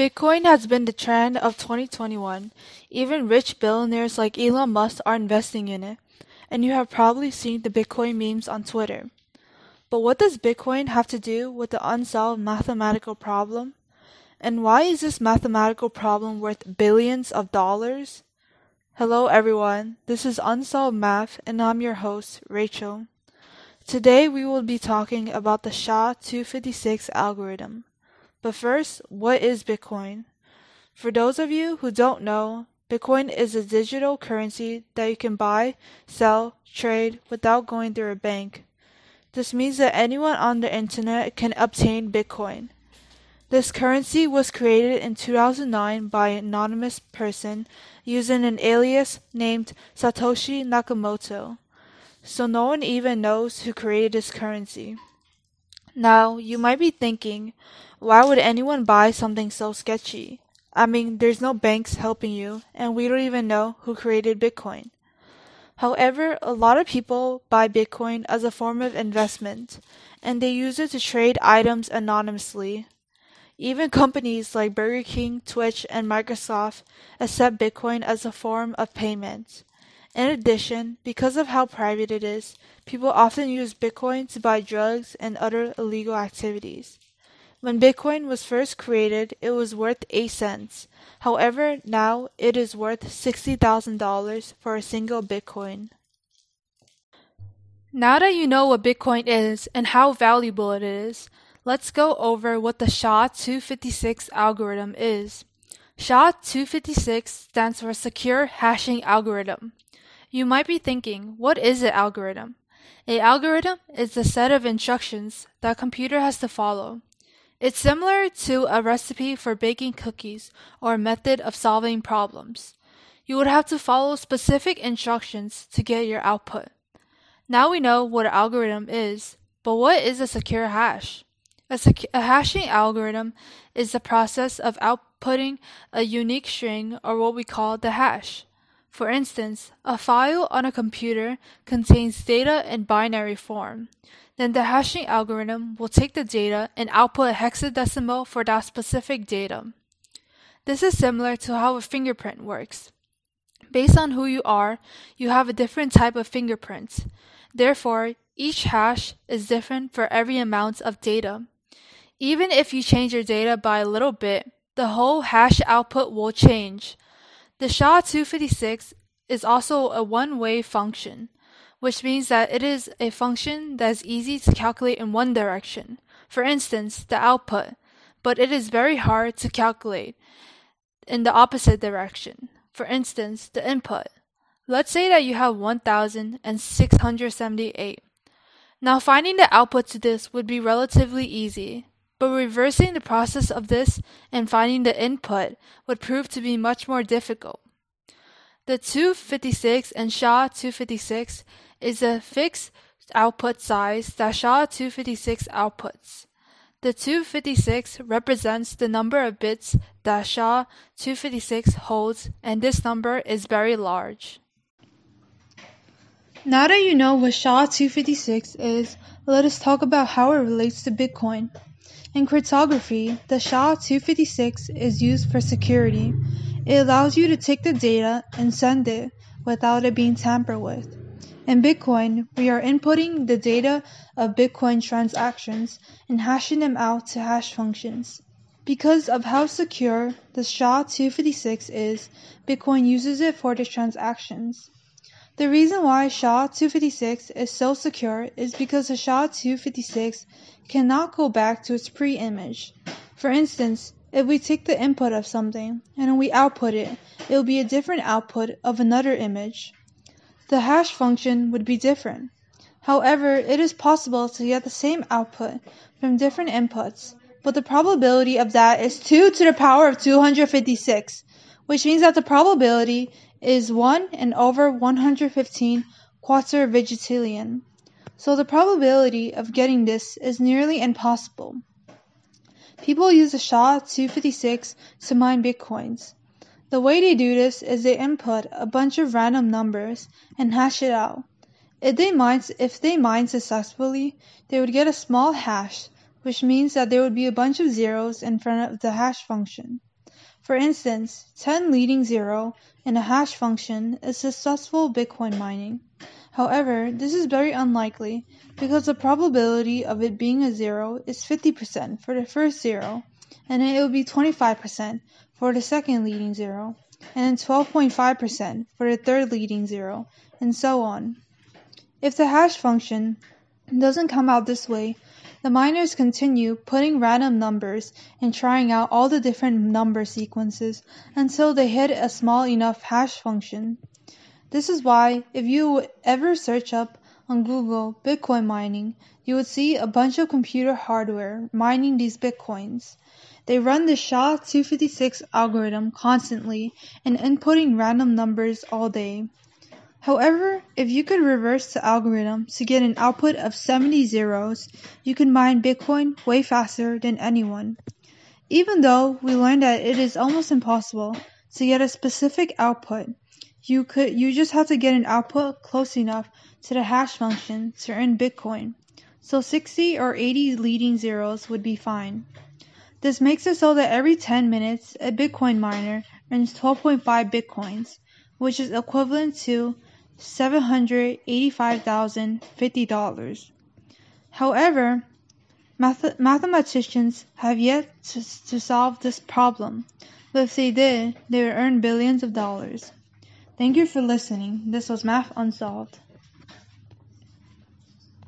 Bitcoin has been the trend of 2021. Even rich billionaires like Elon Musk are investing in it, and you have probably seen the Bitcoin memes on Twitter. But what does Bitcoin have to do with the unsolved mathematical problem? And why is this mathematical problem worth billions of dollars? Hello everyone, this is Unsolved Math and I'm your host, Rachel. Today we will be talking about the SHA-256 algorithm. But first, what is Bitcoin? For those of you who don't know, Bitcoin is a digital currency that you can buy, sell, trade without going through a bank. This means that anyone on the internet can obtain Bitcoin. This currency was created in 2009 by an anonymous person using an alias named Satoshi Nakamoto. So no one even knows who created this currency. Now, you might be thinking, why would anyone buy something so sketchy? I mean, there's no banks helping you, and we don't even know who created Bitcoin. However, a lot of people buy Bitcoin as a form of investment, and they use it to trade items anonymously. Even companies like Burger King, Twitch, and Microsoft accept Bitcoin as a form of payment. In addition, because of how private it is, people often use Bitcoin to buy drugs and other illegal activities. When Bitcoin was first created, it was worth 8 cents. However, now it is worth $60,000 for a single Bitcoin. Now that you know what Bitcoin is and how valuable it is, let's go over what the SHA-256 algorithm is. SHA-256 stands for Secure Hashing Algorithm. You might be thinking, what is an algorithm? A algorithm is a set of instructions that a computer has to follow. It's similar to a recipe for baking cookies or a method of solving problems. You would have to follow specific instructions to get your output. Now we know what an algorithm is, but what is a secure hash? A, sec- a hashing algorithm is the process of outputting a unique string or what we call the hash. For instance, a file on a computer contains data in binary form. Then the hashing algorithm will take the data and output a hexadecimal for that specific data. This is similar to how a fingerprint works. Based on who you are, you have a different type of fingerprint. Therefore, each hash is different for every amount of data. Even if you change your data by a little bit, the whole hash output will change. The SHA-256 is also a one-way function, which means that it is a function that is easy to calculate in one direction, for instance, the output, but it is very hard to calculate in the opposite direction, for instance, the input. Let's say that you have 1678. Now finding the output to this would be relatively easy, but reversing the process of this and finding the input would prove to be much more difficult. The 256 and SHA-256 is a fixed output size that SHA-256 outputs. The 256 represents the number of bits that SHA-256 holds and this number is very large. Now that you know what SHA-256 is, let us talk about how it relates to Bitcoin. In cryptography, the SHA-256 is used for security. It allows you to take the data and send it without it being tampered with. In Bitcoin, we are inputting the data of Bitcoin transactions and hashing them out to hash functions. Because of how secure the SHA-256 is, Bitcoin uses it for the transactions. The reason why SHA-256 is so secure is because the SHA-256 cannot go back to its pre-image. For instance, if we take the input of something and we output it, it will be a different output of another image. The hash function would be different. However, it is possible to get the same output from different inputs, but the probability of that is 2 to the power of 256, which means that the probability is 1 in over 115 quadrivigitillion. So the probability of getting this is nearly impossible. People use the SHA-256 to mine bitcoins. The way they do this is they input a bunch of random numbers and hash it out. If they mine, if they mine successfully, they would get a small hash, which means that there would be a bunch of zeros in front of the hash function. For instance, 10 leading 0 in a hash function is successful Bitcoin mining. However, this is very unlikely because the probability of it being a zero is 50% for the first zero, and it would be 25% for the second leading zero, and 12.5% for the third leading zero, and so on. If the hash function doesn't come out this way, the miners continue putting random numbers and trying out all the different number sequences until they hit a small enough hash function. This is why if you ever search up on Google Bitcoin mining, you would see a bunch of computer hardware mining these Bitcoins. They run the SHA-256 algorithm constantly and inputting random numbers all day. However, if you could reverse the algorithm to get an output of 70 zeros, you could mine Bitcoin way faster than anyone. Even though we learned that it is almost impossible to get a specific output, you could you just have to get an output close enough to the hash function to earn Bitcoin. So 60 or 80 leading zeros would be fine. This makes it so that every 10 minutes a Bitcoin miner earns 12.5 Bitcoins, which is equivalent to $785,050. However, math- mathematicians have yet to, to solve this problem, but if they did, they would earn billions of dollars. Thank you for listening. This was Math Unsolved.